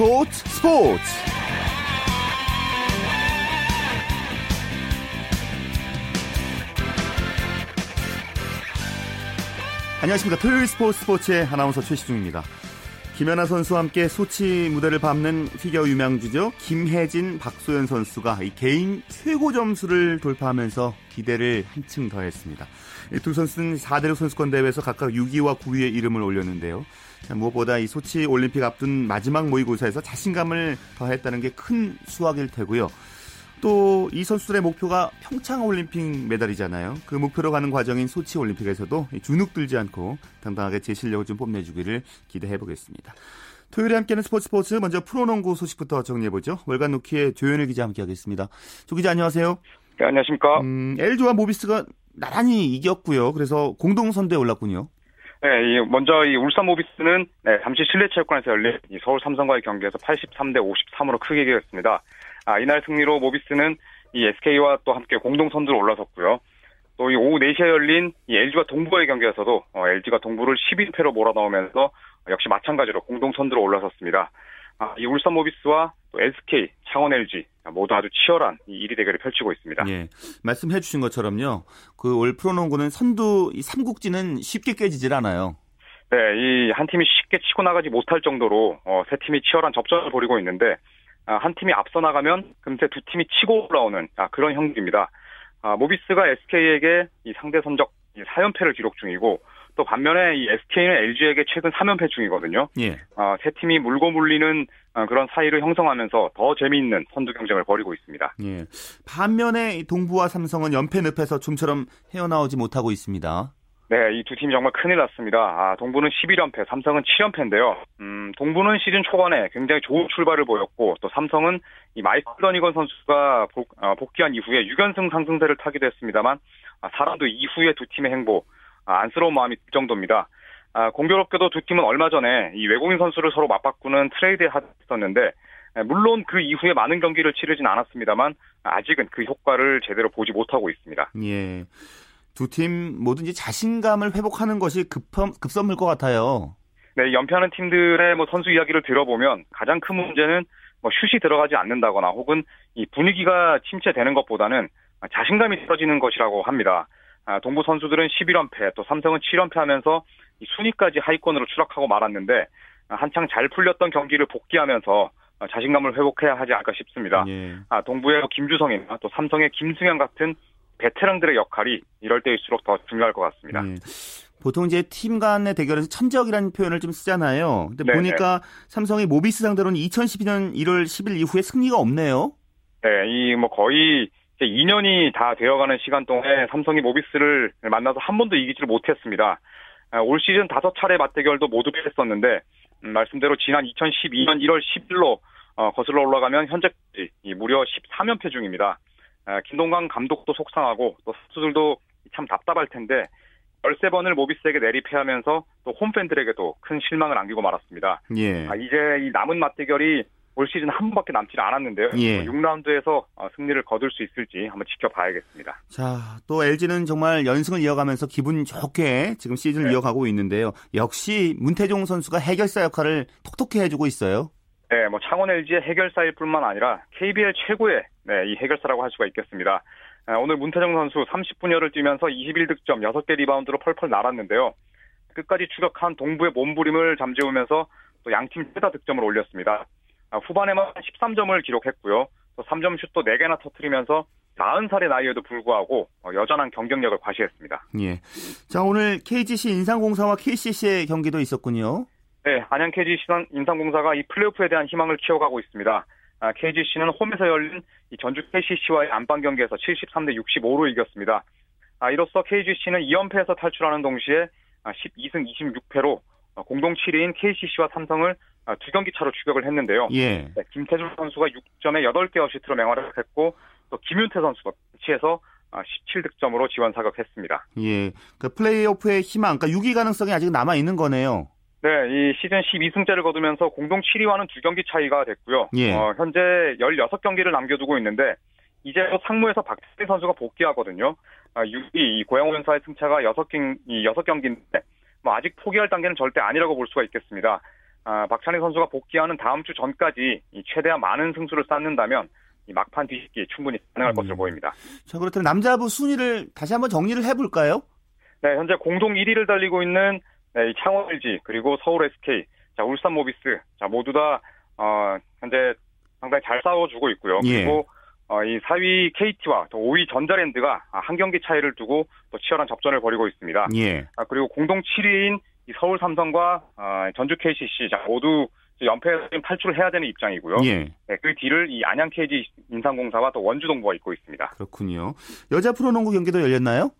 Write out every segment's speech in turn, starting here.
스포츠 스포츠. 안녕하십니까. 토요일 스포츠 스포츠의 아나운서 최시중입니다. 김연아 선수와 함께 소치 무대를 밟는 피겨 유망주죠. 김혜진 박소연 선수가 개인 최고 점수를 돌파하면서 기대를 한층 더했습니다. 두 선수는 4대륙 선수권 대회에서 각각 6위와 9위의 이름을 올렸는데요 무엇보다 이 소치 올림픽 앞둔 마지막 모의고사에서 자신감을 더했다는 게 큰 수확일 테고요. 또 이 선수들의 목표가 평창 올림픽 메달이잖아요. 그 목표로 가는 과정인 소치 올림픽에서도 주눅 들지 않고 당당하게 제 실력을 좀 뽐내주기를 기대해 보겠습니다. 토요일에 함께하는 스포츠 스포츠 먼저 프로농구 소식부터 정리해보죠. 월간 노키의 조현일 기자 함께하겠습니다. 조 기자 안녕하세요. 네 안녕하십니까. 음, LG와 모비스가 나란히 이겼고요. 그래서 공동 선두에 올랐군요. 네, 먼저 이 울산 모비스는 네, 잠시 실내체육관에서 열린 서울 삼성과의 경기에서 83대 53으로 크게 이겼습니다. 아, 이날 승리로 모비스는 이 SK와 또 함께 공동 선두로 올라섰고요. 또 이 오후 4시에 열린 이 LG와 동부의 경기에서도 어, LG가 동부를 11패로 몰아넣으면서 역시 마찬가지로 공동 선두로 올라섰습니다. 아, 이 울산 모비스와 또 SK, 창원 LG 모두 아주 치열한 이 1위 대결을 펼치고 있습니다. 예, 말씀해 주신 것처럼요. 그 올 프로농구는 선두 이 삼국지는 쉽게 깨지질 않아요. 네, 이 한 팀이 쉽게 치고 나가지 못할 정도로 어, 세 팀이 치열한 접전을 벌이고 있는데 아, 한 팀이 앞서 나가면 금세 두 팀이 치고 올라오는 아, 그런 형국입니다. 아, 모비스가 SK에게 이 상대 선적 4연패를 기록 중이고 또 반면에 이 SK는 LG에게 최근 3연패 중이거든요. 예. 어, 세 팀이 물고 물리는 어, 그런 사이를 형성하면서 더 재미있는 선두 경쟁을 벌이고 있습니다. 예. 반면에 동부와 삼성은 연패 늪에서 좀처럼 헤어나오지 못하고 있습니다. 네, 이 두 팀이 정말 큰일 났습니다. 아, 동부는 11연패, 삼성은 7연패인데요. 음, 동부는 시즌 초반에 굉장히 좋은 출발을 보였고, 또 삼성은 이 마이클 더니건 선수가 복, 어, 복귀한 이후에 6연승 상승세를 타기도 했습니다만, 아, 사람도 이후에 두 팀의 행보, 아, 안쓰러운 마음이 들 정도입니다. 아, 공교롭게도 두 팀은 얼마 전에 이 외국인 선수를 서로 맞바꾸는 트레이드에 했었는데 물론 그 이후에 많은 경기를 치르진 않았습니다만 아직은 그 효과를 제대로 보지 못하고 있습니다. 예. 두 팀 뭐든지 자신감을 회복하는 것이 급함, 급선물 것 같아요. 네, 연패하는 팀들의 뭐 선수 이야기를 들어보면 가장 큰 문제는 뭐 슛이 들어가지 않는다거나 혹은 이 분위기가 침체되는 것보다는 자신감이 떨어지는 것이라고 합니다. 아, 동부 선수들은 11연패, 또 삼성은 7연패 하면서 순위까지 하위권으로 추락하고 말았는데 한창 잘 풀렸던 경기를 복귀하면서 자신감을 회복해야 하지 않을까 싶습니다. 예. 아, 동부의 김주성이나 또 삼성의 김승현 같은 베테랑들의 역할이 이럴 때일수록 더 중요할 것 같습니다. 예. 보통 이제 팀 간의 대결에서 천적이라는 표현을 좀 쓰잖아요. 근데 네네. 보니까 삼성이 모비스 상대로는 2012년 1월 10일 이후에 승리가 없네요. 네, 이 뭐 거의 2년이 다 되어가는 시간 동안에 삼성이 모비스를 만나서 한 번도 이기지를 못했습니다. 아, 올 시즌 다섯 차례 맞대결도 모두 패했었는데 음, 말씀대로 지난 2012년 1월 10일로 어, 거슬러 올라가면 현재까지 무려 13연패 중입니다. 아, 김동관 감독도 속상하고 또 선수들도 참 답답할 텐데 13번을 모비스에게 내리패하면서 또 홈팬들에게도 큰 실망을 안기고 말았습니다. 예. 아, 이제 이 남은 맞대결이 올 시즌 한 번밖에 남지 않았는데요. 예. 6라운드에서 어, 승리를 거둘 수 있을지 한번 지켜봐야겠습니다. 자, 또 LG는 정말 연승을 이어가면서 기분 좋게 지금 시즌을 네. 이어가고 있는데요. 역시 문태종 선수가 해결사 역할을 톡톡히 해주고 있어요. 네, 뭐 창원 LG의 해결사일 뿐만 아니라 KBL 최고의 네, 이 해결사라고 할 수가 있겠습니다. 아, 오늘 문태정 선수 30분여를 뛰면서 21득점, 6개 리바운드로 펄펄 날았는데요. 끝까지 추격한 동부의 몸부림을 잠재우면서 또 양팀 최다 득점을 올렸습니다. 아, 후반에만 13점을 기록했고요. 또 3점 슛도 4개나 터트리면서 40살의 나이에도 불구하고 어, 여전한 경쟁력을 과시했습니다. 예. 자, 오늘 KGC 인상공사와 KCC의 경기도 있었군요. 네, 안양 KGC 인상공사가 이 플레이오프에 대한 희망을 키워가고 있습니다. 아, KGC는 홈에서 열린 이 전주 KCC와의 안방 경기에서 73대 65로 이겼습니다. 아, 이로써 KGC는 2연패에서 탈출하는 동시에 12승 26패로 어, 공동 7위인 KCC와 삼성을 아, 두 경기 차로 추격을 했는데요. 예. 네, 김태준 선수가 6점에 8개 어시트로 맹활약 했고 또 김윤태 선수가 치에서 17득점으로 아, 지원 사격했습니다. 예. 그 플레이오프의 희망, 그러니까 6위 가능성이 아직 남아 있는 거네요. 네, 이 시즌 12승째를 거두면서 공동 7위와는 두 경기 차이가 됐고요. 예. 어, 현재 16경기를 남겨두고 있는데 이제 상무에서 박태민 선수가 복귀하거든요. 아, 6위 이 고양오연사의 승차가 6경, 이 6경기인데 뭐 아직 포기할 단계는 절대 아니라고 볼 수가 있겠습니다. 아, 박찬희 선수가 복귀하는 다음 주 전까지 최대한 많은 승수를 쌓는다면 막판 뒤집기 충분히 가능할 음. 것으로 보입니다. 자, 그렇다면 남자부 순위를 다시 한번 정리를 해볼까요? 네, 현재 공동 1위를 달리고 있는 네, 창원 LG 그리고 서울 SK, 자 울산 모비스, 자 모두 다 어, 현재 상당히 잘 싸워주고 있고요. 예. 그리고 어, 이 4위 KT와 또 5위 전자랜드가 한 경기 차이를 두고 또 치열한 접전을 벌이고 있습니다. 예. 아, 그리고 공동 7위인 이 서울 삼성과 어, 전주 KCC 자 모두 연패에서 탈출을 해야 되는 입장이고요. 예. 네, 그 뒤를 이 안양 KG 인삼공사와 또 원주 동부가 잇고 있습니다. 그렇군요. 여자 프로농구 경기도 열렸나요?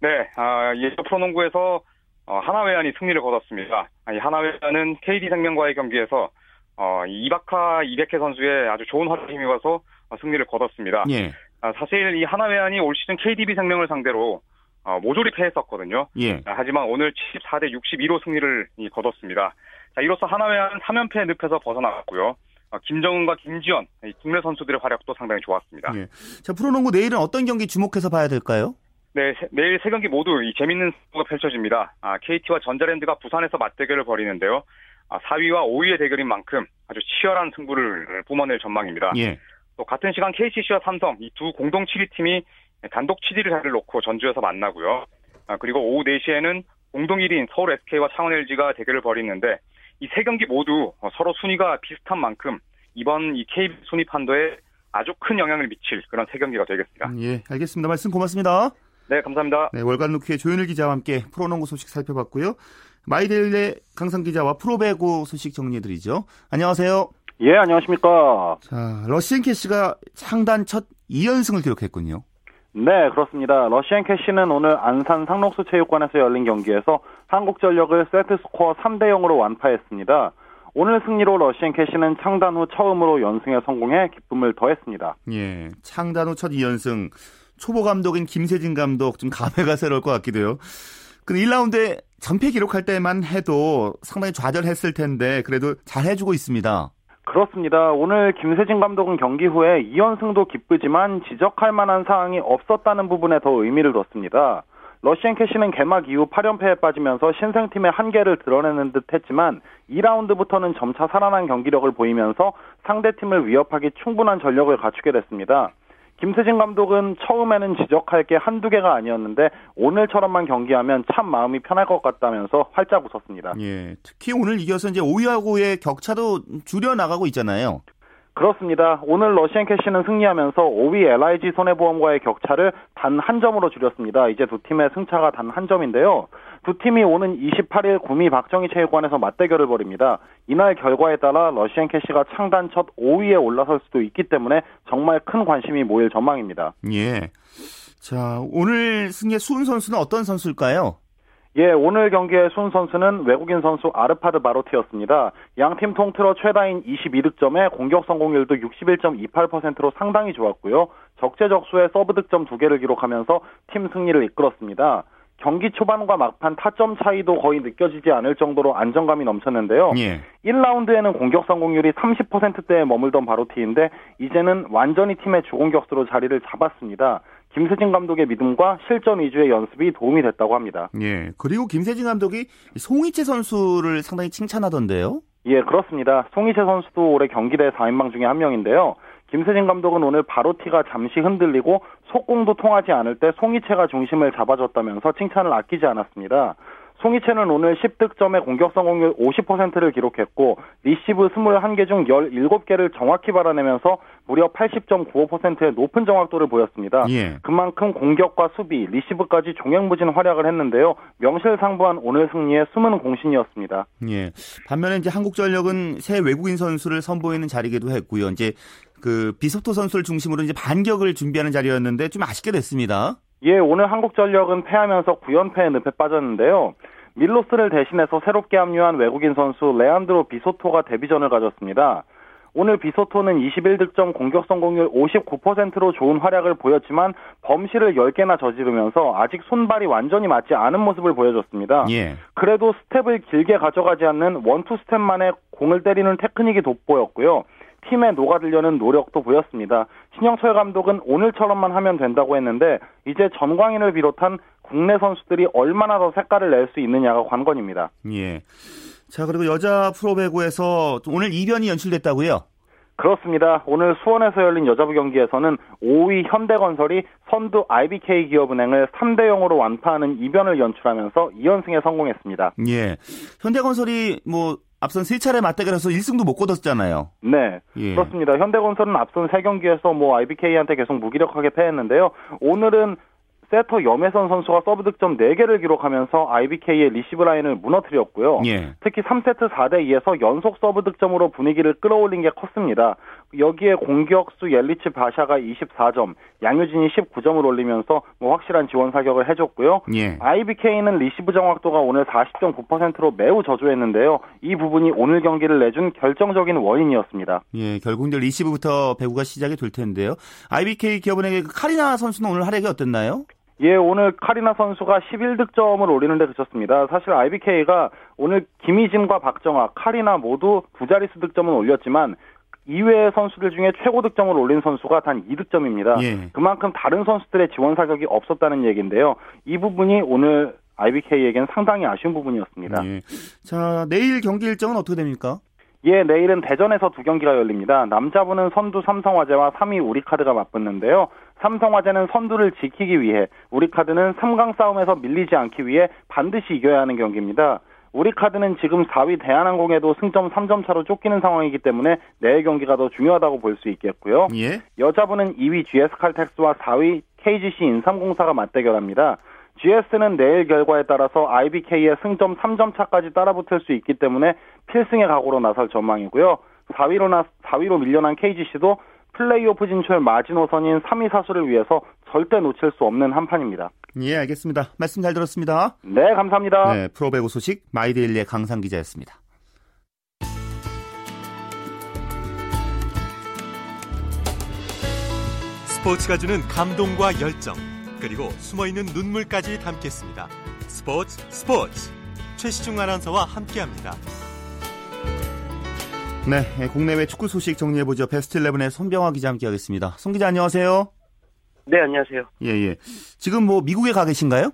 네, 아, 여자 프로농구에서 어, 하나회안이 승리를 거뒀습니다. 이 하나회안은 KD생명과의 경기에서 어, 이바카 이백혜 선수의 아주 좋은 활약에 힘입어서 승리를 거뒀습니다. 예. 아, 사실 이 하나회안이 올 시즌 KDB 생명을 상대로 어, 모조리 패했었거든요. 예. 아, 하지만 오늘 74대 62로 승리를 거뒀습니다. 자, 이로써 하나회안 3연패 늪에서 벗어나갔고요. 어, 김정은과 김지현 국내 선수들의 활약도 상당히 좋았습니다. 예. 자, 프로농구 내일은 어떤 경기 주목해서 봐야 될까요? 네, 내일 세 경기 모두 이 재밌는 승부가 펼쳐집니다. 아, KT와 전자랜드가 부산에서 맞대결을 벌이는데요. 아, 4위와 5위의 대결인 만큼 아주 치열한 승부를 뿜어낼 전망입니다. 예. 또 같은 시간 KCC와 삼성 이 두 공동 7위 팀이 단독 7위를 자리를 놓고 전주에서 만나고요. 아, 그리고 오후 4시에는 공동 1위인 서울 SK와 창원 LG가 대결을 벌이는데 이 세 경기 모두 서로 순위가 비슷한 만큼 이번 이 K 순위 판도에 아주 큰 영향을 미칠 그런 세 경기가 되겠습니다. 음, 예, 알겠습니다. 말씀 고맙습니다. 네, 감사합니다. 네, 월간 루키의 조현일 기자와 함께 프로농구 소식 살펴봤고요. 마이데일리 강산 기자와 프로배구 소식 정리해드리죠. 안녕하세요. 예, 안녕하십니까. 자, 러시앤캐시가 창단 첫 2연승을 기록했군요. 네, 그렇습니다. 러시안 캐시는 오늘 안산 상록수 체육관에서 열린 경기에서 한국전력을 세트 스코어 3대 0으로 완파했습니다. 오늘 승리로 러시안 캐시는 창단 후 처음으로 연승에 성공해 기쁨을 더했습니다. 예, 창단 후 첫 2연승. 초보 감독인 김세진 감독 좀 감회가 새로울 것 같기도 해요. 근데 1라운드에 전패 기록할 때만 해도 상당히 좌절했을 텐데 그래도 잘 해주고 있습니다. 그렇습니다. 오늘 김세진 감독은 경기 후에 2연승도 기쁘지만 지적할 만한 사항이 없었다는 부분에 더 의미를 뒀습니다. 러시안 캐시는 개막 이후 8연패에 빠지면서 신생팀의 한계를 드러내는 듯 했지만 2라운드부터는 점차 살아난 경기력을 보이면서 상대팀을 위협하기 충분한 전력을 갖추게 됐습니다. 김세진 감독은 처음에는 지적할 게 한두 개가 아니었는데 오늘처럼만 경기하면 참 마음이 편할 것 같다면서 활짝 웃었습니다. 예, 특히 오늘 이겨서 이제 5위하고의 격차도 줄여 나가고 있잖아요. 그렇습니다. 오늘 러시안 캐시는 승리하면서 5위 LIG 손해보험과의 격차를 단 한 점으로 줄였습니다. 이제 두 팀의 승차가 단 한 점인데요. 두 팀이 오는 28일 구미 박정희 체육관에서 맞대결을 벌입니다. 이날 결과에 따라 러시앤캐시가 창단 첫 5위에 올라설 수도 있기 때문에 정말 큰 관심이 모일 전망입니다. 예. 자, 오늘 승리의 수훈 선수는 어떤 선수일까요? 예, 오늘 경기의 수훈 선수는 외국인 선수 아르파드 바로티였습니다. 양팀 통틀어 최다인 22득점에 공격 성공률도 61.28%로 상당히 좋았고요. 적재적소에 서브 득점 2개를 기록하면서 팀 승리를 이끌었습니다. 경기 초반과 막판 타점 차이도 거의 느껴지지 않을 정도로 안정감이 넘쳤는데요. 예. 1라운드에는 공격 성공률이 30%대에 머물던 바로티인데 이제는 완전히 팀의 주공격수로 자리를 잡았습니다. 김세진 감독의 믿음과 실전 위주의 연습이 도움이 됐다고 합니다. 예. 그리고 김세진 감독이 송이채 선수를 상당히 칭찬하던데요. 예, 그렇습니다. 송이채 선수도 올해 경기대 4인방 중에 한 명인데요. 김세진 감독은 오늘 바로티가 잠시 흔들리고 속공도 통하지 않을 때 송희채가 중심을 잡아줬다면서 칭찬을 아끼지 않았습니다. 송희채는 오늘 10득점에 공격 성공률 50%를 기록했고 리시브 21개 중 17개를 정확히 받아내면서 무려 80.95%의 높은 정확도를 보였습니다. 예. 그만큼 공격과 수비, 리시브까지 종횡무진 활약을 했는데요. 명실상부한 오늘 승리의 숨은 공신이었습니다. 예. 반면에 이제 한국전력은 새 외국인 선수를 선보이는 자리기도 했고요. 이제 그 비소토 선수를 중심으로 이제 반격을 준비하는 자리였는데 좀 아쉽게 됐습니다. 예, 오늘 한국전력은 패하면서 9연패의 늪에 빠졌는데요. 밀로스를 대신해서 새롭게 합류한 외국인 선수 레안드로 비소토가 데뷔전을 가졌습니다. 오늘 비소토는 21득점 공격 성공률 59%로 좋은 활약을 보였지만 범실을 10개나 저지르면서 아직 손발이 완전히 맞지 않은 모습을 보여줬습니다. 예. 그래도 스텝을 길게 가져가지 않는 원투 스텝만에 공을 때리는 테크닉이 돋보였고요. 팀에 녹아들려는 노력도 보였습니다. 신영철 감독은 오늘처럼만 하면 된다고 했는데 이제 전광인을 비롯한 국내 선수들이 얼마나 더 색깔을 낼 수 있느냐가 관건입니다. 예. 자, 그리고 여자 프로배구에서 오늘 이변이 연출됐다고요? 그렇습니다. 오늘 수원에서 열린 여자부 경기에서는 5위 현대건설이 선두 IBK 기업은행을 3대 0으로 완파하는 이변을 연출하면서 2연승에 성공했습니다. 예. 현대건설이 뭐 앞선 세 차례 맞대결해서 1승도 못 거뒀잖아요. 네. 예. 그렇습니다. 현대건설은 앞선 세 경기에서 뭐 IBK한테 계속 무기력하게 패했는데요. 오늘은 세터 염혜선 선수가 서브 득점 4개를 기록하면서 IBK의 리시브 라인을 무너뜨렸고요. 예. 특히 3세트 4대 2에서 연속 서브 득점으로 분위기를 끌어올린 게 컸습니다. 여기에 공격수 옐리치 바샤가 24점, 양효진이 19점을 올리면서 뭐 확실한 지원 사격을 해줬고요. 예. IBK는 리시브 정확도가 오늘 40.9%로 매우 저조했는데요. 이 부분이 오늘 경기를 내준 결정적인 원인이었습니다. 예, 결국 이제 리시브부터 배구가 시작이 될 텐데요. IBK 기업은행의 그 카리나 선수는 오늘 활약이 어땠나요? 예, 오늘 카리나 선수가 11득점을 올리는데 그쳤습니다. 사실 IBK가 오늘 김희진과 박정아, 카리나 모두 두 자릿수 득점은 올렸지만 이외의 선수들 중에 최고 득점을 올린 선수가 단 2득점입니다. 예. 그만큼 다른 선수들의 지원 사격이 없었다는 얘기인데요. 이 부분이 오늘 IBK에겐 상당히 아쉬운 부분이었습니다. 예. 자, 내일 경기 일정은 어떻게 됩니까? 예, 내일은 대전에서 두 경기가 열립니다. 남자부는 선두 삼성화재와 3위 우리카드가 맞붙는데요. 삼성화재는 선두를 지키기 위해 우리카드는 3강 싸움에서 밀리지 않기 위해 반드시 이겨야 하는 경기입니다. 우리 카드는 지금 4위 대한항공에도 승점 3점 차로 쫓기는 상황이기 때문에 내일 경기가 더 중요하다고 볼 수 있겠고요. 예? 여자부는 2위 GS칼텍스와 4위 KGC 인삼공사가 맞대결합니다. GS는 내일 결과에 따라서 IBK의 승점 3점 차까지 따라붙을 수 있기 때문에 필승의 각오로 나설 전망이고요. 4위로 나 4위로 밀려난 KGC도 플레이오프 진출 마지노선인 3위 사수를 위해서 절대 놓칠 수 없는 한 판입니다. 예, 알겠습니다. 말씀 잘 들었습니다. 네, 감사합니다. 네, 프로배구 소식 마이데일리의 강상 기자였습니다. 스포츠가 주는 감동과 열정, 그리고 숨어있는 눈물까지 담겠습니다. 스포츠 스포츠 최시중 아나운서와 함께합니다. 네, 예, 국내외 축구 소식 정리해보죠. 베스트 11의 손병화 기자 함께하겠습니다. 송 기자 안녕하세요. 네, 안녕하세요. 예, 예. 지금 뭐 미국에 가 계신가요?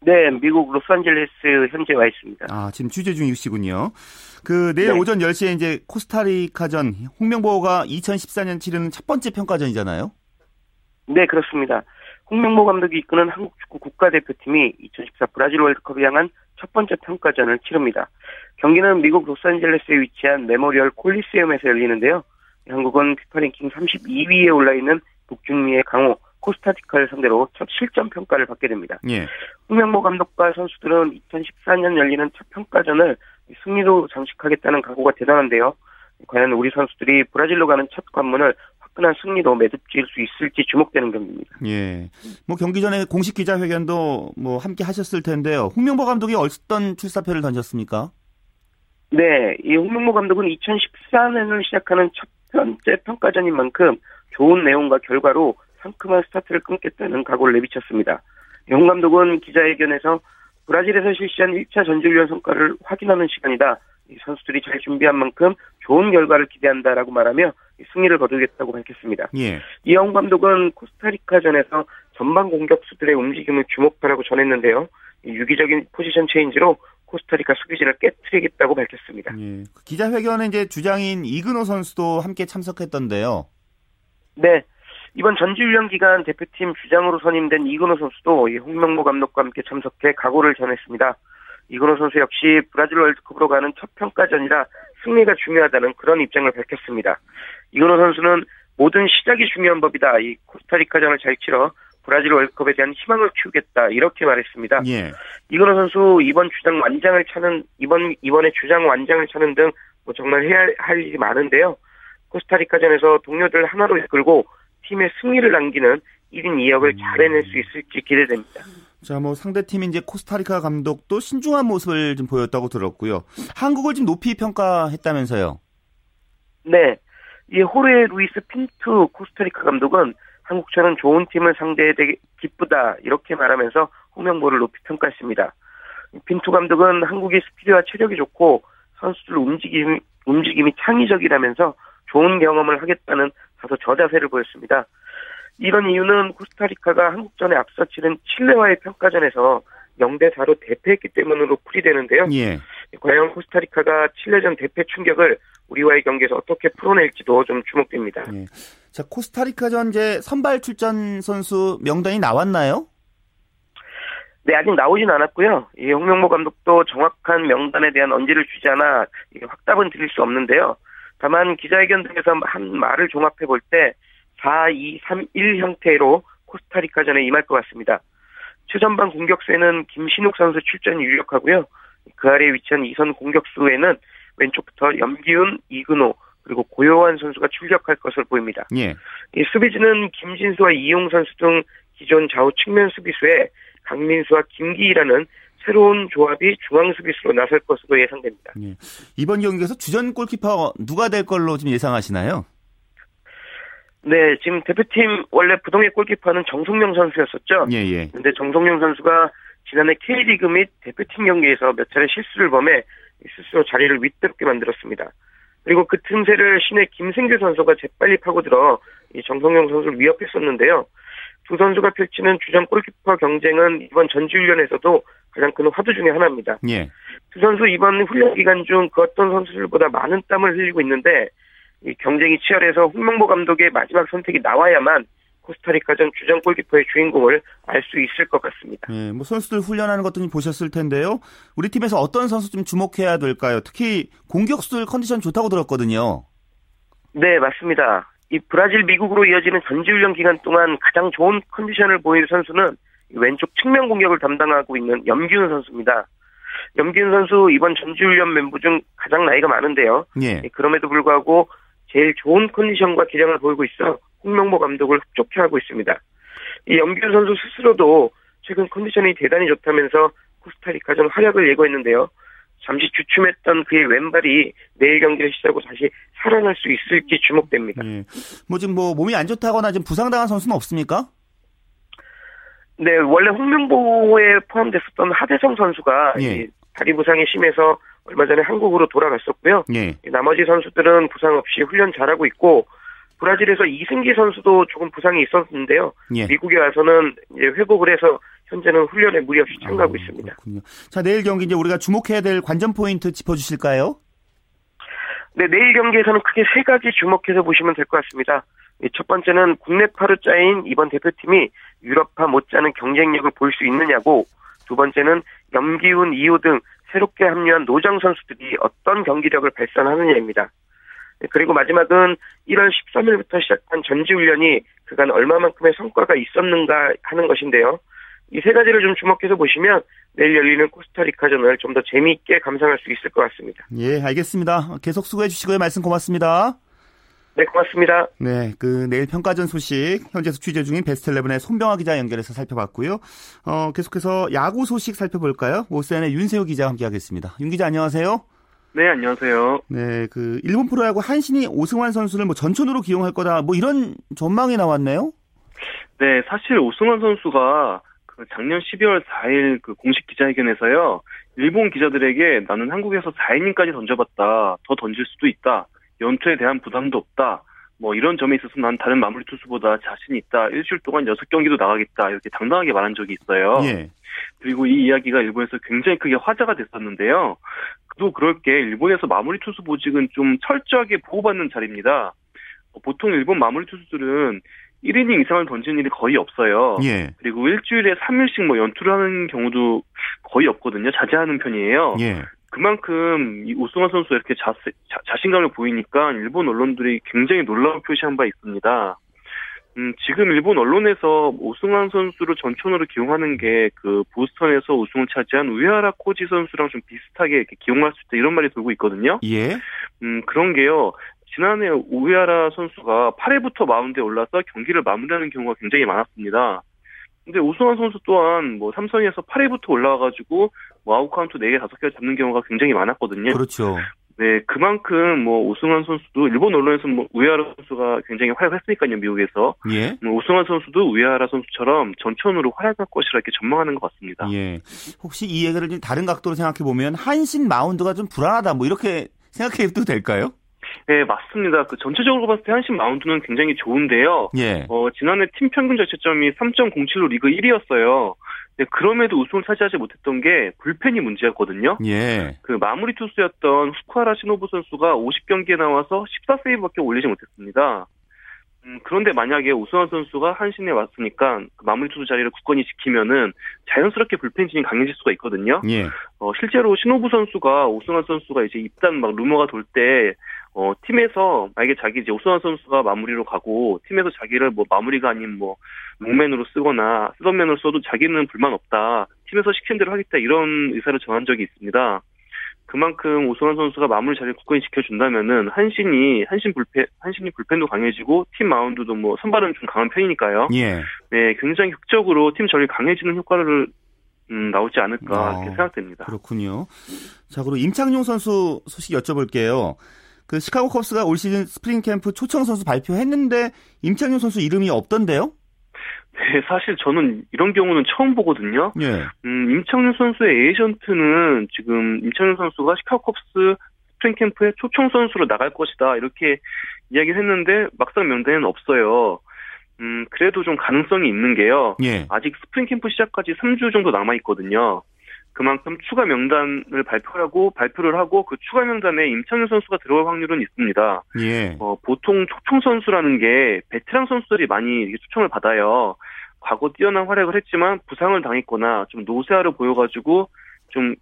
네, 미국 로스앤젤레스 현재 와 있습니다. 아, 지금 취재 중이시군요. 그 내일 네. 오전 10시에 이제 코스타리카전 홍명보호가 2014년 치르는 첫 번째 평가전이잖아요. 네, 그렇습니다. 홍명보 감독이 이끄는 한국 축구 국가대표팀이 2014 브라질 월드컵을 향한 첫 번째 평가전을 치릅니다. 경기는 미국 로스앤젤레스에 위치한 메모리얼 콜리세움에서 열리는데요. 한국은 피파 랭킹 32위에 올라 있는 북중미의 강호 코스타리카를 상대로 첫 실전 평가를 받게 됩니다. 예. 홍명보 감독과 선수들은 2014년 열리는 첫 평가전을 승리로 장식하겠다는 각오가 대단한데요. 과연 우리 선수들이 브라질로 가는 첫 관문을 화끈한 승리로 매듭질 수 있을지 주목되는 경기입니다. 예. 뭐 경기 전에 공식 기자회견도 뭐 함께 하셨을 텐데요. 홍명보 감독이 어떤 출사표를 던졌습니까? 네, 이 홍명보 감독은 2014년을 시작하는 첫 번째 평가전인 만큼 좋은 내용과 결과로 상큼한 스타트를 끊겠다는 각오를 내비쳤습니다. 홍 감독은 기자회견에서 브라질에서 실시한 1차 전지훈련 성과를 확인하는 시간이다. 선수들이 잘 준비한 만큼 좋은 결과를 기대한다라고 말하며 승리를 거두겠다고 밝혔습니다. 예. 이영 감독은 코스타리카전에서 전방 공격수들의 움직임을 주목하라고 전했는데요. 유기적인 포지션 체인지로 코스타리카 수비진을 깨뜨리겠다고 밝혔습니다. 예. 그 기자회견에 이제 주장인 이근호 선수도 함께 참석했던데요. 네. 이번 전지훈련 기간 대표팀 주장으로 선임된 이근호 선수도 홍명보 감독과 함께 참석해 각오를 전했습니다. 이근호 선수 역시 브라질 월드컵으로 가는 첫 평가전이라 승리가 중요하다는 그런 입장을 밝혔습니다. 이근호 선수는 모든 시작이 중요한 법이다. 이 코스타리카전을 잘 치러 브라질 월드컵에 대한 희망을 키우겠다 이렇게 말했습니다. 예. 이근호 선수 이번 주장 완장을 차는 이번 이번에 주장 완장을 차는 등 뭐 정말 해야 할 일이 많은데요. 코스타리카전에서 동료들 하나로 이끌고 팀의 승리를 남기는 1인 2역을 잘 해낼 수 있을지 기대됩니다. 자, 뭐 상대팀 이제 코스타리카 감독도 신중한 모습을 좀 보였다고 들었고요. 한국을 좀 높이 평가했다면서요? 네. 이 호르헤 루이스 핀투 코스타리카 감독은 한국처럼 좋은 팀을 상대해 되게 기쁘다 이렇게 말하면서 홍명보호를 높이 평가했습니다. 핀투 감독은 한국의 스피드와 체력이 좋고 선수들 움직임 움직임이 창의적이라면서 좋은 경험을 하겠다는 다소 저자세를 보였습니다. 이런 이유는 코스타리카가 한국전에 앞서 치른 칠레와의 평가전에서 0대 4로 대패했기 때문으로 풀이되는데요. 예. 과연 코스타리카가 칠레전 대패 충격을 우리와의 경기에서 어떻게 풀어낼지도 좀 주목됩니다. 예. 자, 코스타리카전 제 선발 출전 선수 명단이 나왔나요? 네, 아직 나오진 않았고요. 이 홍명보 감독도 정확한 명단에 대한 언지를 주지 않아 확답은 드릴 수 없는데요. 다만 기자회견 등에서 한 말을 종합해 볼 때 4, 2, 3, 1 형태로 코스타리카전에 임할 것 같습니다. 최전방 공격수에는 김신욱 선수 출전이 유력하고요. 그 아래에 위치한 이선 공격수에는 왼쪽부터 염기훈, 이근호, 그리고 고요한 선수가 출격할 것으로 보입니다. 예. 이 수비진은 김진수와 이용 선수 등 기존 좌우 측면 수비수에 강민수와 김기희라는 새로운 조합이 중앙 수비수로 나설 것으로 예상됩니다. 예. 이번 경기에서 주전 골키퍼 누가 될 걸로 좀 예상하시나요? 네, 지금 대표팀 원래 부동의 골키퍼는 정성명 선수였었죠. 예, 예. 근데 정성명 선수가 지난해 K리그 및 대표팀 경기에서 몇 차례 실수를 범해 스스로 자리를 위태롭게 만들었습니다. 그리고 그 틈새를 신의 김승규 선수가 재빨리 파고들어 이 정성용 선수를 위협했었는데요. 두 선수가 펼치는 주전 골키퍼 경쟁은 이번 전지훈련에서도 가장 큰 화두 중의 하나입니다. 예. 두 선수 이번 훈련 기간 중 그 어떤 선수들보다 많은 땀을 흘리고 있는데 이 경쟁이 치열해서 홍명보 감독의 마지막 선택이 나와야만 코스타리카전 주전 골키퍼의 주인공을 알 수 있을 것 같습니다. 예, 뭐 선수들 훈련하는 것도 보셨을 텐데요. 우리 팀에서 어떤 선수 좀 주목해야 될까요? 특히 공격수들 컨디션 좋다고 들었거든요. 네, 맞습니다. 이 브라질 미국으로 이어지는 전지훈련 기간 동안 가장 좋은 컨디션을 보인 선수는 왼쪽 측면 공격을 담당하고 있는 염기훈 선수입니다. 염기훈 선수 이번 전지훈련 멤버 중 가장 나이가 많은데요. 예. 그럼에도 불구하고 제일 좋은 컨디션과 기량을 보이고 있어 홍명보 감독을 흡족해 하고 있습니다. 이 염기훈 선수 스스로도 최근 컨디션이 대단히 좋다면서 코스타리카전 활약을 예고했는데요. 잠시 주춤했던 그의 왼발이 내일 경기를 시작으로 다시 살아날 수 있을지 주목됩니다. 예. 뭐 지금 뭐 몸이 안 좋다거나 지금 부상당한 선수는 없습니까? 네, 원래 홍명보에 포함됐었던 하대성 선수가 예. 다리 부상이 심해서 얼마 전에 한국으로 돌아갔었고요. 예. 나머지 선수들은 부상 없이 훈련 잘하고 있고 브라질에서 이승기 선수도 조금 부상이 있었는데요. 예. 미국에 와서는 이제 회복을 해서 현재는 훈련에 무리 없이 참가하고 아, 있습니다. 그렇군요. 자, 내일 경기 이제 우리가 주목해야 될 관전 포인트 짚어 주실까요? 네, 내일 경기에서는 크게 세 가지 주목해서 보시면 될 것 같습니다. 첫 번째는 국내파로 짜인 이번 대표팀이 유럽파 못지않은 경쟁력을 볼수 있느냐고 두 번째는 염기훈, 이호 등 새롭게 합류한 노장 선수들이 어떤 경기력을 발산하느냐입니다. 네, 그리고 마지막은 1월 13일부터 시작한 전지훈련이 그간 얼마만큼의 성과가 있었는가 하는 것인데요. 이 세 가지를 좀 주목해서 보시면 내일 열리는 코스타리카전을 좀 더 재미있게 감상할 수 있을 것 같습니다. 예, 알겠습니다. 계속 수고해 주시고요. 말씀 고맙습니다. 네, 고맙습니다. 네, 그 내일 평가전 소식 현재서 취재 중인 베스트 11의 손병아 기자 연결해서 살펴봤고요. 어, 계속해서 야구 소식 살펴볼까요? 오세안의 윤세호 기자 함께하겠습니다. 윤 기자 안녕하세요. 네, 안녕하세요. 네, 그 일본 프로야구 한신이 오승환 선수를 뭐 전천으로 기용할 거다. 뭐 이런 전망이 나왔네요. 네, 사실 오승환 선수가 그 작년 12월 4일 그 공식 기자회견에서요. 일본 기자들에게 나는 한국에서 4이닝까지 던져봤다. 더 던질 수도 있다. 연투에 대한 부담도 없다. 뭐 이런 점에 있어서 난 다른 마무리 투수보다 자신 있다. 일주일 동안 6경기도 나가겠다. 이렇게 당당하게 말한 적이 있어요. 예. 그리고 이 이야기가 일본에서 굉장히 크게 화제가 됐었는데요. 또 그럴 게 일본에서 마무리 투수 보직은 좀 철저하게 보호받는 자리입니다. 보통 일본 마무리 투수들은 1이닝 이상을 던지는 일이 거의 없어요. 예. 그리고 일주일에 3일씩 뭐 연투를 하는 경우도 거의 없거든요. 자제하는 편이에요. 예. 그만큼 이 오승환 선수가 이렇게 자, 자, 신감을 보이니까 일본 언론들이 굉장히 놀라운 표시한 바 있습니다. 음, 지금 일본 언론에서 오승환 선수를 전천으로 기용하는 게 그 보스턴에서 우승을 차지한 우에하라 코지 선수랑 좀 비슷하게 이렇게 기용할 수 있다 이런 말이 돌고 있거든요. 예. 음, 그런 게요. 지난해 우에하라 선수가 8회부터 마운드에 올라서 경기를 마무리하는 경우가 굉장히 많았습니다. 근데 오승환 선수 또한 뭐 삼성에서 8회부터 올라와가지고 뭐 아웃카운트 4개, 5개 잡는 경우가 굉장히 많았거든요. 그렇죠. 네, 그만큼 뭐 오승환 선수도 일본 언론에서 뭐 우에하라 선수가 굉장히 활약했으니까요, 미국에서. 예. 뭐 오승환 선수도 우에하라 선수처럼 전천후로 활약할 것이라 이렇게 전망하는 것 같습니다. 예. 혹시 이 얘기를 좀 다른 각도로 생각해 보면 한신 마운드가 좀 불안하다 뭐 이렇게 생각해도 될까요? 네, 맞습니다. 그 전체적으로 봤을 때 한신 마운드는 굉장히 좋은데요. 예. 어, 지난해 팀 평균 자체점이 3.07로 리그 1위였어요. 네, 그럼에도 우승을 차지하지 못했던 게 불펜이 문제였거든요. 예. 그 마무리 투수였던 후쿠하라 시노부 선수가 50경기에 나와서 14세이브밖에 올리지 못했습니다. 음, 그런데 만약에 우승환 선수가 한신에 왔으니까 그 마무리 투수 자리를 굳건히 지키면은 자연스럽게 불펜진이 강해질 수가 있거든요. 예. 어, 실제로 신호부 선수가 오승환 선수가 이제 입단 막 루머가 돌 때, 어, 팀에서, 만약에 자기 이제 오승환 선수가 마무리로 가고, 팀에서 자기를 뭐 마무리가 아닌 뭐, 롱맨으로 쓰거나, 쓰던맨으로 써도 자기는 불만 없다. 팀에서 시킨 대로 하겠다. 이런 의사를 전한 적이 있습니다. 그만큼 오승환 선수가 마무리 자리를 굳건히 지켜준다면은, 한신이, 한신 불펜, 한신이 불펜도 강해지고, 팀 마운드도 뭐, 선발은 좀 강한 편이니까요. 예. 네, 굉장히 흑적으로 팀 전이 강해지는 효과를 음, 나오지 않을까 어, 이렇게 생각됩니다. 그렇군요. 자, 그리고 임창용 선수 소식 여쭤볼게요. 그 시카고 컵스가 올 시즌 스프링 캠프 초청 선수 발표했는데 임창용 선수 이름이 없던데요? 네, 사실 저는 이런 경우는 처음 보거든요. 예. 음, 임창용 선수의 에이전트는 지금 임창용 선수가 시카고 컵스 스프링 캠프에 초청 선수로 나갈 것이다 이렇게 이야기를 했는데 막상 명단에는 없어요. 음, 그래도 좀 가능성이 있는 게요. 예. 아직 스프링 캠프 시작까지 3주 정도 남아 있거든요. 그만큼 추가 명단을 발표하고 발표를 하고 그 추가 명단에 임창용 선수가 들어갈 확률은 있습니다. 예. 어, 보통 초청 선수라는 게 베테랑 선수들이 많이 초청을 받아요. 과거 뛰어난 활약을 했지만 부상을 당했거나 좀 노쇠화를 보여가지고 좀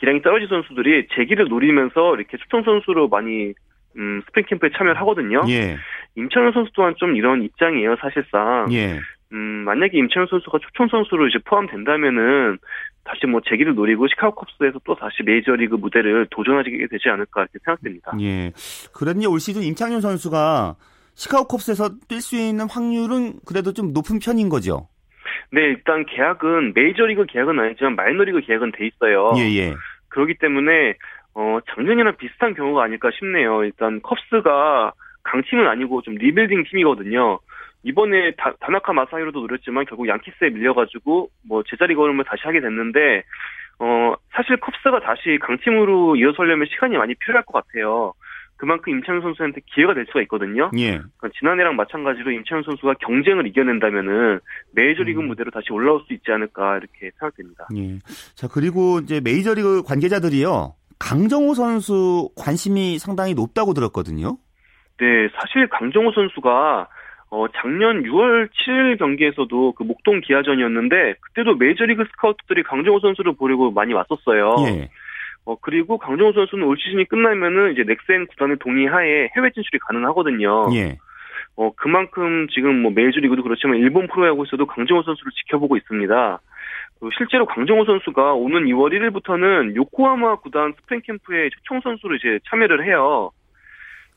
기량이 떨어진 선수들이 재기를 노리면서 이렇게 초청 선수로 많이 음, 스프링 캠프에 참여를 하거든요. 예. 임창용 선수 또한 좀 이런 입장이에요, 사실상. 예. 음, 만약에 임창용 선수가 초청 선수로 이제 포함된다면은 다시 뭐 재기를 노리고 시카고 컵스에서 또 다시 메이저리그 무대를 도전하게 되지 않을까 이렇게 생각됩니다. 예. 그러니 올 시즌 임창용 선수가 시카고 컵스에서 뛸 수 있는 확률은 그래도 좀 높은 편인 거죠. 네, 일단 계약은 메이저리그 계약은 아니지만 마이너리그 계약은 돼 있어요. 예, 예. 그렇기 때문에 어, 작년이랑 비슷한 경우가 아닐까 싶네요. 일단 컵스가 강팀은 아니고 좀 리빌딩 팀이거든요. 이번에 다, 다나카 마사히로도 노렸지만 결국 양키스에 밀려가지고 뭐 제자리 걸음을 다시 하게 됐는데 어 사실 컵스가 다시 강팀으로 일어서려면 시간이 많이 필요할 것 같아요. 그만큼 임창용 선수한테 기회가 될 수가 있거든요. 예. 그러니까 지난해랑 마찬가지로 임창용 선수가 경쟁을 이겨낸다면은 메이저리그 음. 무대로 다시 올라올 수 있지 않을까 이렇게 생각됩니다. 예. 자, 그리고 이제 메이저리그 관계자들이요. 강정호 선수 관심이 상당히 높다고 들었거든요. 네, 사실 강정호 선수가 어, 작년 6월 7일 경기에서도 그 목동 기아전이었는데 그때도 메이저리그 스카우트들이 강정호 선수를 보려고 많이 왔었어요. 예. 어, 그리고 강정호 선수는 올 시즌이 끝나면은 이제 넥센 구단의 동의하에 해외 진출이 가능하거든요. 예. 어, 그만큼 지금 뭐 메이저리그도 그렇지만 일본 프로야구에서도 강정호 선수를 지켜보고 있습니다. 그 실제로 강정호 선수가 오는 2월 1일부터는 요코하마 구단 스프링 캠프에 초청 선수로 이제 참여를 해요.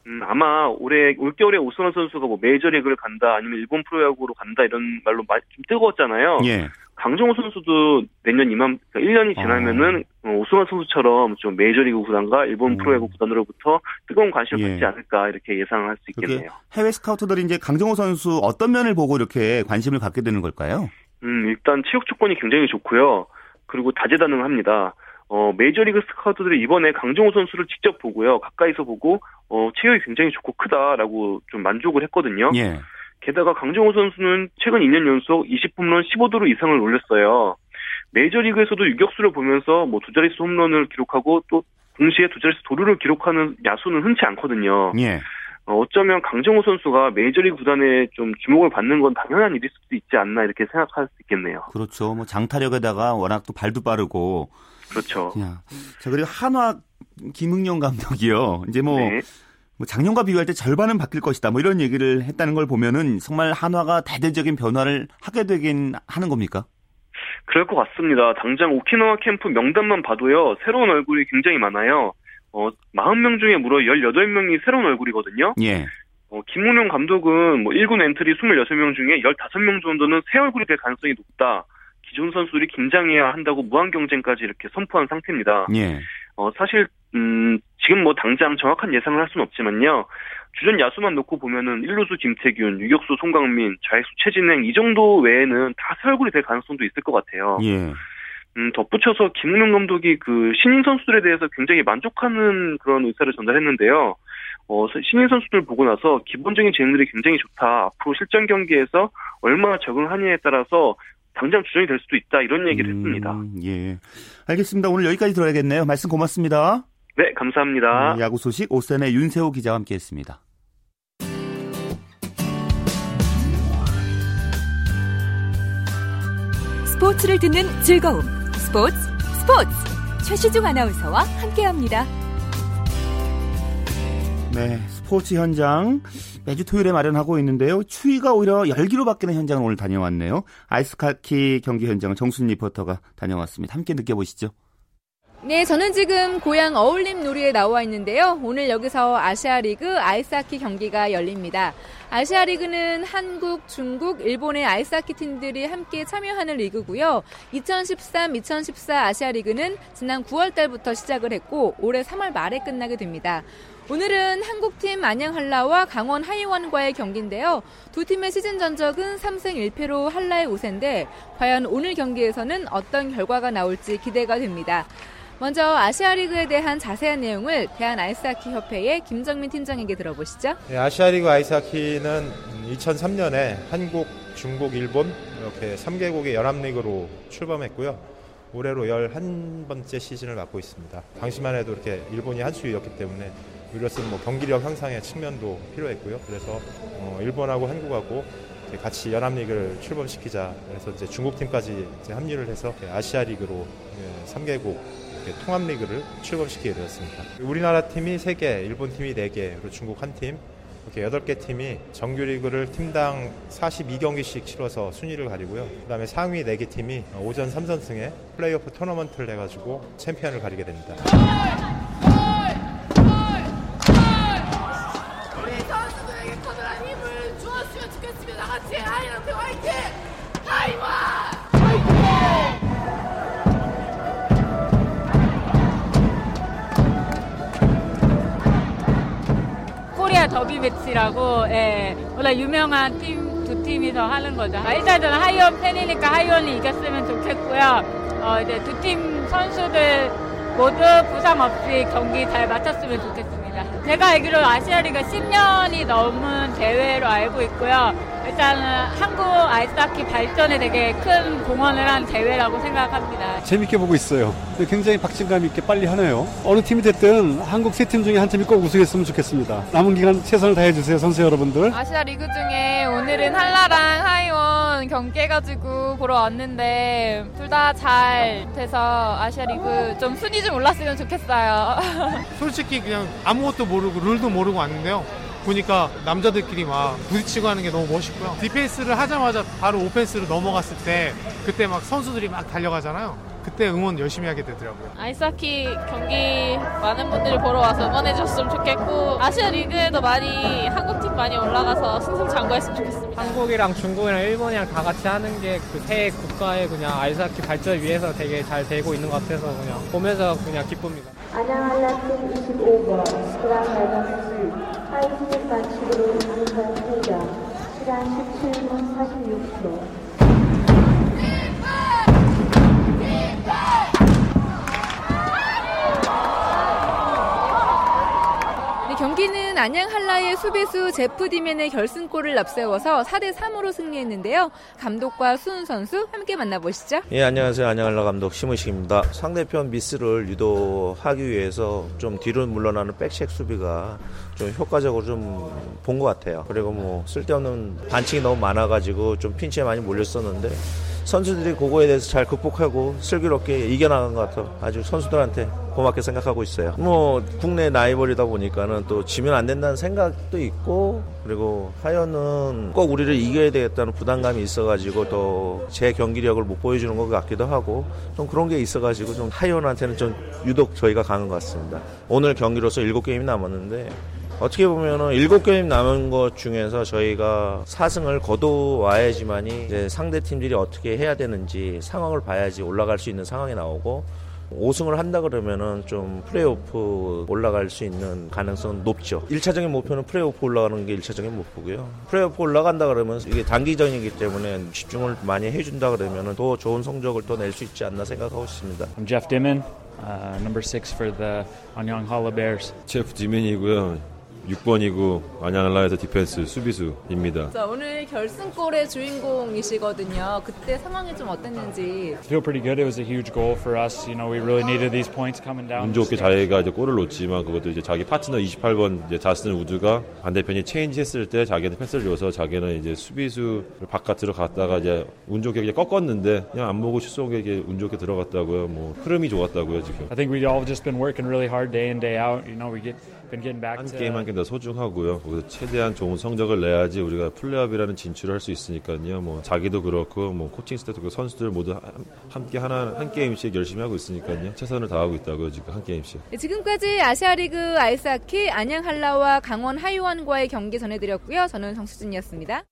음, 아마 올해 올겨울에 오승환 선수가 뭐 메이저리그를 간다 아니면 일본 프로야구로 간다 이런 말로 좀 뜨거웠잖아요. 예. 강정호 선수도 내년 이맘 그러니까 1년이 지나면은 어, 오승환 선수처럼 좀 메이저리그 구단과 일본 음. 프로야구 구단으로부터 뜨거운 관심을 예. 갖지 않을까 이렇게 예상할 수 있겠네요. 해외 스카우터들이 이제 강정호 선수 어떤 면을 보고 이렇게 관심을 갖게 되는 걸까요? 음, 일단 체육 조건이 굉장히 좋고요. 그리고 다재다능합니다. 어, 메이저리그 스카우트들이 이번에 강정호 선수를 직접 보고요. 가까이서 보고, 어, 체격이 굉장히 좋고 크다라고 좀 만족을 했거든요. 예. 게다가 강정호 선수는 최근 2년 연속 20홈런 15도로 이상을 올렸어요. 메이저리그에서도 유격수를 보면서 뭐 두 자릿수 홈런을 기록하고 또 동시에 두 자릿수 도루를 기록하는 야수는 흔치 않거든요. 예. 어, 어쩌면 강정호 선수가 메이저리그 구단에 좀 주목을 받는 건 당연한 일일 수도 있지 않나 이렇게 생각할 수 있겠네요. 그렇죠. 뭐 장타력에다가 워낙 또 발도 빠르고. 그렇죠. 야. 자, 그리고 한화 김응용 감독이요. 이제 뭐, 네. 뭐 작년과 비교할 때 절반은 바뀔 것이다. 뭐 이런 얘기를 했다는 걸 보면은 정말 한화가 대대적인 변화를 하게 되긴 하는 겁니까? 그럴 것 같습니다. 당장 오키나와 캠프 명단만 봐도요, 새로운 얼굴이 굉장히 많아요. 어, 40명 중에 무려 18명이 새로운 얼굴이거든요. 예. 어, 김응용 감독은 뭐 1군 엔트리 26명 중에 15명 정도는 새 얼굴이 될 가능성이 높다. 기존 선수들이 긴장해야 한다고 무한 경쟁까지 이렇게 선포한 상태입니다. 예. 어, 사실, 음, 지금 뭐 당장 정확한 예상을 할 수는 없지만요. 주전 야수만 놓고 보면은 1루수 김태균, 유격수 송강민, 좌익수 최진행 이 정도 외에는 다 새 얼굴이 될 가능성도 있을 것 같아요. 예. 음, 덧붙여서 김웅영 감독이 그 신인 선수들에 대해서 굉장히 만족하는 그런 의사를 전달했는데요. 어, 신인 선수들 보고 나서 기본적인 재능들이 굉장히 좋다. 앞으로 실전 경기에서 얼마나 적응하느냐에 따라서 당장 주전이 될 수도 있다 이런 얘기를 음, 했습니다. 예. 알겠습니다. 오늘 여기까지 들어야겠네요. 말씀 고맙습니다. 네, 감사합니다. 네, 야구 소식 오센의 윤세호 기자와 함께했습니다. 스포츠를 듣는 즐거움. 스포츠, 스포츠. 최시중 아나운서와 함께합니다. 네, 스포츠 현장 매주 토요일에 마련하고 있는데요. 추위가 오히려 열기로 바뀌는 현장을 오늘 다녀왔네요. 아이스하키 경기 현장을 정순 리포터가 다녀왔습니다. 함께 느껴보시죠. 네, 저는 지금 고양 어울림누리에 나와 있는데요. 오늘 여기서 아시아 리그 아이스하키 경기가 열립니다. 아시아 리그는 한국, 중국, 일본의 아이스하키 팀들이 함께 참여하는 리그고요. 2013-2014 아시아 리그는 지난 9월 달부터 시작을 했고 올해 3월 말에 끝나게 됩니다. 오늘은 한국팀 안양 한라와 강원 하이원과의 경기인데요. 두 팀의 시즌 전적은 3승 1패로 한라의 우세인데 과연 오늘 경기에서는 어떤 결과가 나올지 기대가 됩니다. 먼저 아시아리그에 대한 자세한 내용을 대한아이스하키협회의 김정민 팀장에게 들어보시죠. 네, 아시아리그 아이스하키는 2003년에 한국, 중국, 일본 이렇게 3개국의 연합리그로 출범했고요. 올해로 11번째 시즌을 맡고 있습니다. 당시만 해도 이렇게 일본이 한 수였기 때문에 이로서는 뭐 경기력 향상의 측면도 필요했고요. 그래서 어, 일본하고 한국하고 같이 연합리그를 출범시키자. 그래서 이제 중국팀까지 이제 합류를 해서 아시아 리그로 3개국 통합리그를 출범시키게 되었습니다. 우리나라 팀이 3개, 일본 팀이 4개, 그리고 중국 한 팀, 이렇게 8개 팀이 정규리그를 팀당 42경기씩 치러서 순위를 가리고요. 그 다음에 상위 4개 팀이 오전 3선승에 플레이오프 토너먼트를 해가지고 챔피언을 가리게 됩니다. 더비 매치라고 예, 원래 유명한 팀 두 팀이서 하는 거죠. 아, 일단 저는 하이원 팬이니까 하이원이 이겼으면 좋겠고요. 어, 이제 두 팀 선수들 모두 부상 없이 경기 잘 마쳤으면 좋겠습니다. 제가 알기로 아시아리가 10년이 넘은 대회로 알고 있고요. 일단은 한국 아이스하키 발전에 되게 큰 공헌을 한 대회라고 생각합니다. 재밌게 보고 있어요. 굉장히 박진감 있게 빨리 하네요. 어느 팀이 됐든 한국 세 팀 중에 한 팀이 꼭 우승했으면 좋겠습니다. 남은 기간 최선을 다해주세요, 선수 여러분들. 아시아 리그 중에 오늘은 한라랑 하이원 경기 해가지고 보러 왔는데 둘 다 잘 돼서 아시아 리그 좀 순위 좀 올랐으면 좋겠어요. 솔직히 그냥 아무것도 모르고 룰도 모르고 왔는데요. 보니까 남자들끼리 막 부딪히고 하는 게 너무 멋있고요. 디펜스를 하자마자 바로 오펜스로 넘어갔을 때 그때 막 선수들이 막 달려가잖아요. 그때 응원 열심히 하게 되더라고요. 아이스하키 경기 많은 분들이 보러 와서 응원해줬으면 좋겠고 아시아 리그에도 많이 한국 팀 많이 올라가서 승승장구했으면 좋겠습니다. 한국이랑 중국이랑 일본이랑 다 같이 하는 게 그 세 국가의 그냥 아이스하키 발전 위해서 되게 잘 되고 있는 것 같아서 그냥 보면서 그냥 기쁩니다. 안양한라팀 25번 수랑 발광수 하이스틱 반칙으로 강선 퇴장 시간 17분 46초 경기는 안양 한라의 수비수 제프 디맨의 결승골을 앞세워서 4대 3으로 승리했는데요. 감독과 수훈 선수 함께 만나보시죠. 예, 안녕하세요. 안양 한라 감독 심우식입니다. 상대편 미스를 유도하기 위해서 좀 뒤로 물러나는 백색 수비가 좀 효과적으로 좀 본 것 같아요. 그리고 뭐 쓸데없는 반칙이 너무 많아가지고 좀 핀치에 많이 몰렸었는데 선수들이 그거에 대해서 잘 극복하고 슬기롭게 이겨나간 것 같아. 아주 선수들한테 고맙게 생각하고 있어요. 뭐 국내 라이벌이다 보니까는 또 지면 안 된다는 생각도 있고 그리고 하연은 꼭 우리를 이겨야 되겠다는 부담감이 있어가지고 또 제 경기력을 못 보여주는 것 같기도 하고 좀 그런 게 있어가지고 좀 하연한테는 좀 유독 저희가 강한 것 같습니다. 오늘 경기로서 7게임이 남았는데 어떻게 보면은 일곱 게임 남은 것 중에서 저희가 4승을 거둬와야지만이 이제 상대 팀들이 어떻게 해야 되는지 상황을 봐야지 올라갈 수 있는 상황이 나오고 5승을 한다 그러면은 좀 플레이오프 올라갈 수 있는 가능성은 높죠. 1차적인 목표는 플레이오프 올라가는 게 1차적인 목표고요. 플레이오프 올라간다 그러면 이게 단기전이기 때문에 집중을 많이 해준다 그러면은 더 좋은 성적을 또 낼 수 있지 않나 생각하고 있습니다. I'm Jeff Dimmen, uh, number six for the Anyang Halla Bears. 제프 디멘이고요. 6번이고 안양한라에서 디펜스 수비수입니다. 자, 오늘 결승골의 주인공이시거든요. 그때 상황이 좀 어땠는지. feel pretty good. It was a huge goal for us. You know, we really needed these points coming down. 운 좋게 자기가 이제 골을 넣지만 그것도 이제 자기 파트너 28번 이제 자스틴 우드가 반대편이 체인지 했을 때 자기한테 패스를 줘서 자기는 이제 수비수 바깥으로 갔다가 이제 운 좋게 그냥 꺾었는데 그냥 안 보고 슛 쏜 게 이게 운 좋게 들어갔다고요. 뭐 흐름이 좋았다고요 지금. I think we all just been working really hard day in day out. You know, we get 한 to 게임 한 게임 다 소중하고요. 거기서 최대한 좋은 성적을 내야지 우리가 플레이오프라는 진출을 할 수 있으니까요. 뭐 자기도 그렇고 뭐 코칭 스태프도 그렇고 선수들 모두 하- 함께 하나 한 게임씩 열심히 하고 있으니까요. 최선을 다하고 있다고요 지금 한 게임씩. 네, 지금까지 아시아리그 아이스하키 안양 한라와 강원 하이원과의 경기 전해드렸고요. 저는 정수진이었습니다.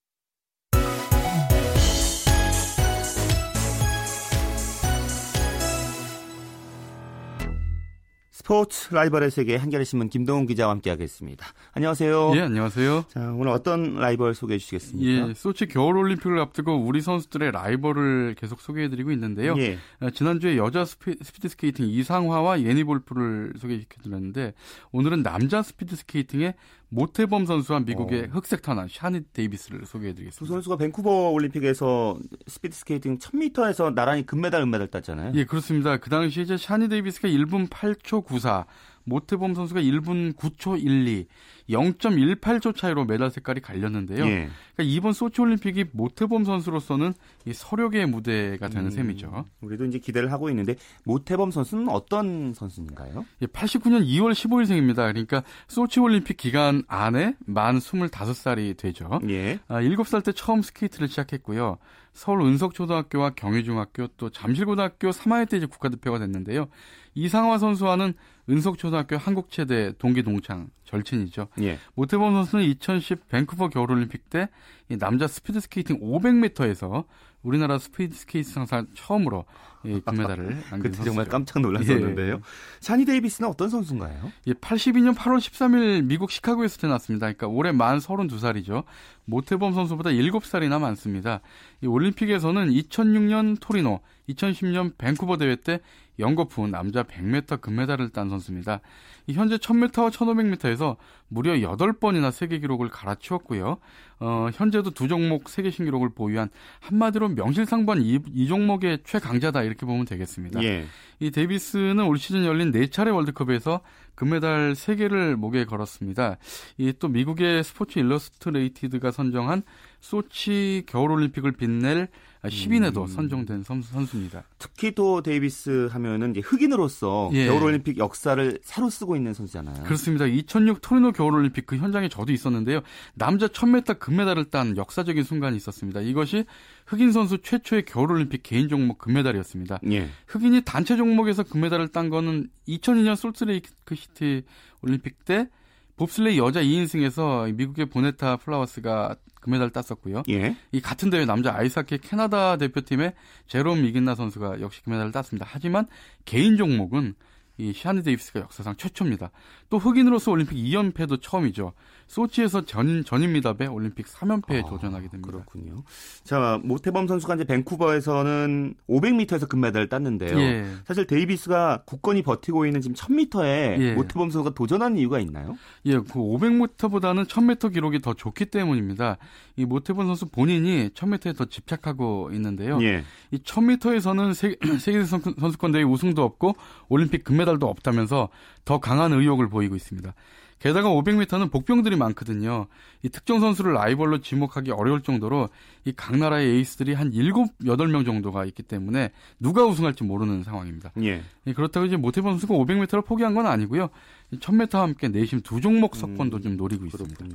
스포츠 라이벌의 세계 한겨레 신문 김동훈 기자와 함께하겠습니다. 안녕하세요. 예, 안녕하세요. 자, 오늘 어떤 라이벌 소개해 주시겠습니까? 예, 소치 겨울 올림픽을 앞두고 우리 선수들의 라이벌을 계속 소개해 드리고 있는데요. 예. 어, 지난주에 여자 스피, 드 스케이팅 이상화와 예니 볼프를 소개시켜 드렸는데 오늘은 남자 스피드 스케이팅의 모태범 선수와 미국의 어. 흑색 탄환 샤니 데이비스를 두 소개해드리겠습니다. 선수가 밴쿠버 올림픽에서 스피드 스케이팅 1000m에서 나란히 금메달, 은메달 땄잖아요. 예, 그렇습니다. 그 당시 이제 샤니 데이비스가 1분 8초 94, 모태범 선수가 1분 9초 12, 0.18초 차이로 메달 색깔이 갈렸는데요. 예. 그러니까 이번 소치 올림픽이 모태범 선수로서는 이 설욕의 무대가 되는 음, 셈이죠. 우리도 이제 기대를 하고 있는데 모태범 선수는 어떤 선수인가요? 예, 89년 2월 15일생입니다. 그러니까 소치 올림픽 기간 안에 만 25살이 되죠. 예. 아, 7살 때 처음 스케이트를 시작했고요. 서울 은석초등학교와 경희중학교 또 잠실고등학교 3학년 때 이제 국가대표가 됐는데요. 이상화 선수와는 은석초등학교 한국체대 동기 동창 절친이죠. 예. 모태범 선수는 2010 밴쿠버 겨울올림픽 때이 남자 스피드 스케이팅 500m에서 우리나라 스피드 스케이트 사상 처음으로 이 금메달을 안긴 그때 정말. 깜짝 놀랐었는데요. 예. 샤니 데이비스는 어떤 선수인가요? 예, 82년 8월 13일 미국 시카고에서 태어났습니다. 그러니까 올해 만 32살이죠. 모태범 선수보다 7살이나 많습니다. 이 올림픽에서는 2006년 토리노, 2010년 밴쿠버 대회 때 연거푸 남자 100m 금메달을 딴 선수입니다. 이 현재 1000m와 1500m에서 무려 8번이나 세계 기록을 갈아치웠고요. 어, 현재도 두 종목 세계 신기록을 보유한 한마디로 명실상부한 이, 이 종목의 최강자다 이렇게 보면 되겠습니다. 예. 이 데이비스는 올 시즌 열린 4차례 월드컵에서 금메달 3개를 목에 걸었습니다. 이 또 미국의 스포츠 일러스트레이티드가 선정한 소치 겨울올림픽을 빛낼 10인에도 음. 선정된 선수, 선수입니다. 특히 또 데이비스 하면은 흑인으로서 예. 겨울올림픽 역사를 새로 쓰고 있는 선수잖아요. 그렇습니다. 2006 토리노 겨울올림픽 그 현장에 저도 있었는데요. 남자 1000m 금메달을 딴 역사적인 순간이 있었습니다. 이것이 흑인 선수 최초의 겨울올림픽 개인 종목 금메달이었습니다. 예. 흑인이 단체 종목에서 금메달을 딴 거는 2002년 솔트레이크 시티 올림픽 때 봅슬레이 여자 2인승에서 미국의 보네타 플라워스가 금메달 땄었고요. 예. 이 같은 대회 남자 아이스하키 캐나다 대표팀의 제롬 이긴라 선수가 역시 금메달을 땄습니다. 하지만 개인 종목은 이 샤니 데이비스가 역사상 최초입니다. 또 흑인으로서 올림픽 2연패도 처음이죠. 소치에서 전, 전인미답의 올림픽 3연패에 아, 도전하게 됩니다. 그렇군요. 자, 모태범 선수가 이제 밴쿠버에서는 500m에서 금메달을 땄는데요. 예. 사실 데이비스가 굳건히 버티고 있는 지금 1000m에 예. 모태범 선수가 도전한 이유가 있나요? 예, 그 500m보다는 1000m 기록이 더 좋기 때문입니다. 이 모태범 선수 본인이 1000m에 더 집착하고 있는데요. 예. 이 1000m에서는 세계, 세계 선수권 대회 우승도 없고 올림픽 금메달 도 없다면서 더 강한 의욕을 보이고 있습니다. 게다가 500m는 복병들이 많거든요. 이 특정 선수를 라이벌로 지목하기 어려울 정도로 이 각 나라의 에이스들이 한 7, 8명 정도가 있기 때문에 누가 우승할지 모르는 상황입니다. 예. 예, 그렇다고 이제 모태범 선수가 500m를 포기한 건 아니고요. 1000m와 함께 내심 두 종목 석권도 좀 노리고 있습니다.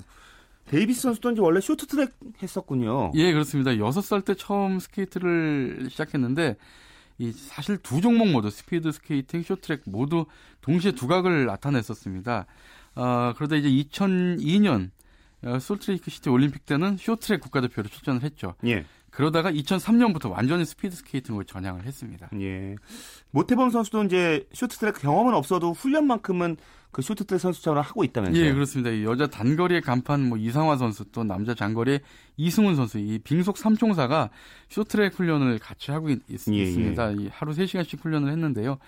데이비스 선수도 이제 원래 쇼트트랙 했었군요. 예, 그렇습니다. 6살 때 처음 스케이트를 시작했는데 이 사실 두 종목 모두 스피드 스케이팅, 쇼트트랙 모두 동시에 두각을 나타냈었습니다. 어, 그러다 이제 2002년 어, 솔트레이크 시티 올림픽 때는 쇼트트랙 국가대표로 출전을 했죠. 예. 그러다가 2003년부터 완전히 스피드 스케이팅으로 전향을 했습니다. 예. 모태범 선수도 이제 쇼트트랙 경험은 없어도 훈련만큼은 그 쇼트트랙 선수 차원을 하고 있다면서요? 예, 그렇습니다. 이 여자 단거리의 간판 뭐 이상화 선수 또 남자 장거리의 이승훈 선수 이 빙속 삼총사가 쇼트트랙 훈련을 같이 하고 있, 습니다 예, 이 하루 3시간씩 훈련을 했는데요.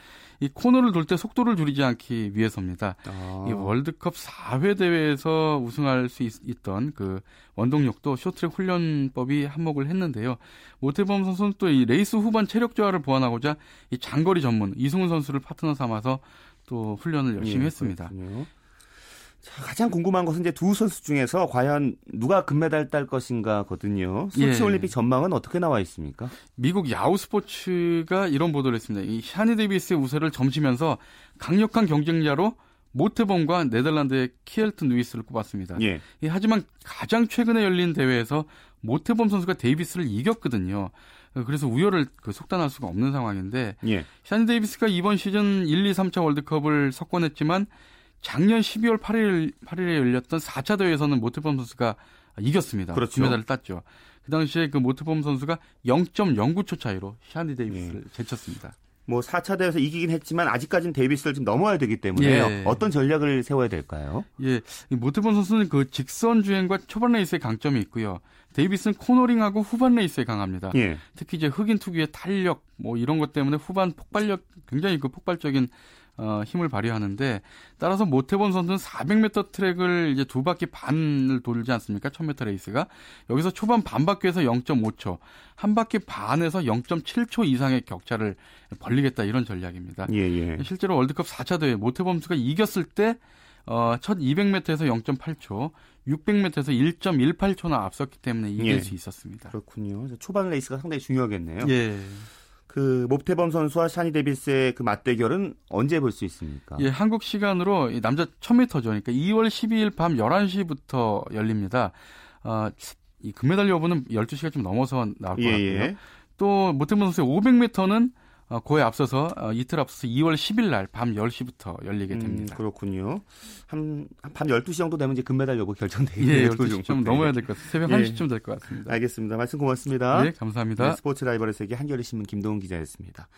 이 코너를 돌 때 속도를 줄이지 않기 위해서입니다. 아. 이 월드컵 4회 대회에서 우승할 수 있, 던그 원동력도 쇼트트랙 훈련법이 한몫을 했는데요. 모태범 선수는 또 이 레이스 후반 체력 저하를 보완하고자 이 장거리 전문 이승훈 선수를 파트너 삼아서 또 훈련을 열심히 예, 했습니다. 그렇군요. 자, 가장 궁금한 것은 이제 두 선수 중에서 과연 누가 금메달 딸 것인가거든요. 소치 예. 올림픽 전망은 어떻게 나와 있습니까? 미국 야후 스포츠가 이런 보도를 했습니다. 이 샤니 데이비스의 우세를 점치면서 강력한 경쟁자로 모태범과 네덜란드의 키엘튼 누이스를 꼽았습니다. 예. 예, 하지만 가장 최근에 열린 대회에서 모태범 선수가 데이비스를 이겼거든요. 어, 그래서 우열을 그 속단할 수가 없는 상황인데 예. 샤니 데이비스가 이번 시즌 1, 2, 3차 월드컵을 석권했지만 작년 12월 8일 8일에 열렸던 4차 대회에서는 모태범 선수가 이겼습니다. 그렇죠. 금메달을 땄죠. 그 당시에 그 모태범 선수가 0.09초 차이로 샤니 데이비스를 제쳤습니다. 뭐 4차 대회에서 이기긴 했지만 아직까지는 데이비스를 좀 넘어야 되기 때문에요. 예. 어떤 전략을 세워야 될까요? 예, 이 모태범 선수는 그 직선 주행과 초반 레이스에 강점이 있고요. 데이비스는 코너링하고 후반 레이스에 강합니다. 예. 특히 이제 흑인 특유의 탄력 뭐 이런 것 때문에 후반 폭발력 굉장히 그 폭발적인 어, 힘을 발휘하는데 따라서 모태범 선수는 400m 트랙을 이제 두 바퀴 반을 돌지 않습니까? 1000m 레이스가 여기서 초반 반 바퀴에서 0.5초, 한 바퀴 반에서 0.7초 이상의 격차를 벌리겠다 이런 전략입니다. 예, 예. 실제로 월드컵 4차 대회 모태범 선수가 이겼을 때 어, 첫 200m에서 0.8초, 600m에서 1.18초나 앞섰기 때문에 이길 예. 수 있었습니다. 그렇군요. 초반 레이스가 상당히 중요하겠네요. 예. 그 모태범 선수와 샤니 데이비스의 그 맞대결은 언제 볼 수 있습니까? 예, 한국 시간으로 이 남자 1000m죠. 그러니까 2월 12일 밤 11시부터 열립니다. 어, 이 금메달 여부는 12시가 좀 넘어서 나올 것 예, 같고요. 예. 또 모태범 선수의 500m는 어, 그에 앞서서 어, 이틀 앞서서 2월 10일 날 밤 10시부터 열리게 됩니다. 음, 그렇군요. 한, 한밤 12시 정도 되면 이제 금메달 여부 결정되겠네요. 예, 그 12시 정도. 좀 넘어야 될 것 같아요. 새벽 예. 1시쯤 될 것 같습니다. 알겠습니다. 말씀 고맙습니다. 네, 감사합니다. 네, 스포츠 라이벌의 세계 한겨레 신문 김동훈 기자였습니다.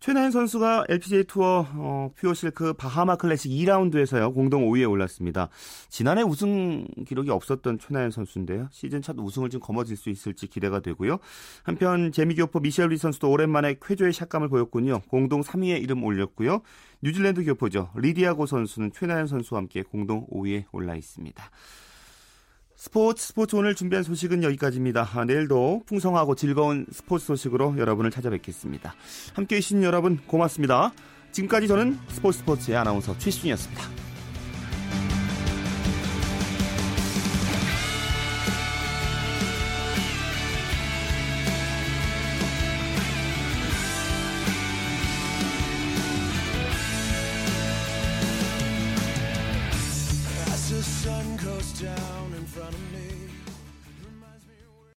최나연 선수가 LPGA 투어 어, 퓨어 실크 바하마 클래식 2라운드에서요 공동 5위에 올랐습니다. 지난해 우승 기록이 없었던 최나연 선수인데요. 시즌 첫 우승을 좀 거머쥘 수 있을지 기대가 되고요. 한편 재미교포 미셸 위 선수도 오랜만에 쾌조의 샷감을 보였군요. 공동 3위에 이름 올렸고요. 뉴질랜드 교포죠. 리디아고 선수는 최나연 선수와 함께 공동 5위에 올라 있습니다. 스포츠 스포츠 오늘 준비한 소식은 여기까지입니다. 아, 내일도 풍성하고 즐거운 스포츠 소식으로 여러분을 찾아뵙겠습니다. 함께해 주신 여러분 고맙습니다. 지금까지 저는 스포츠 스포츠의 아나운서 최시준이었습니다.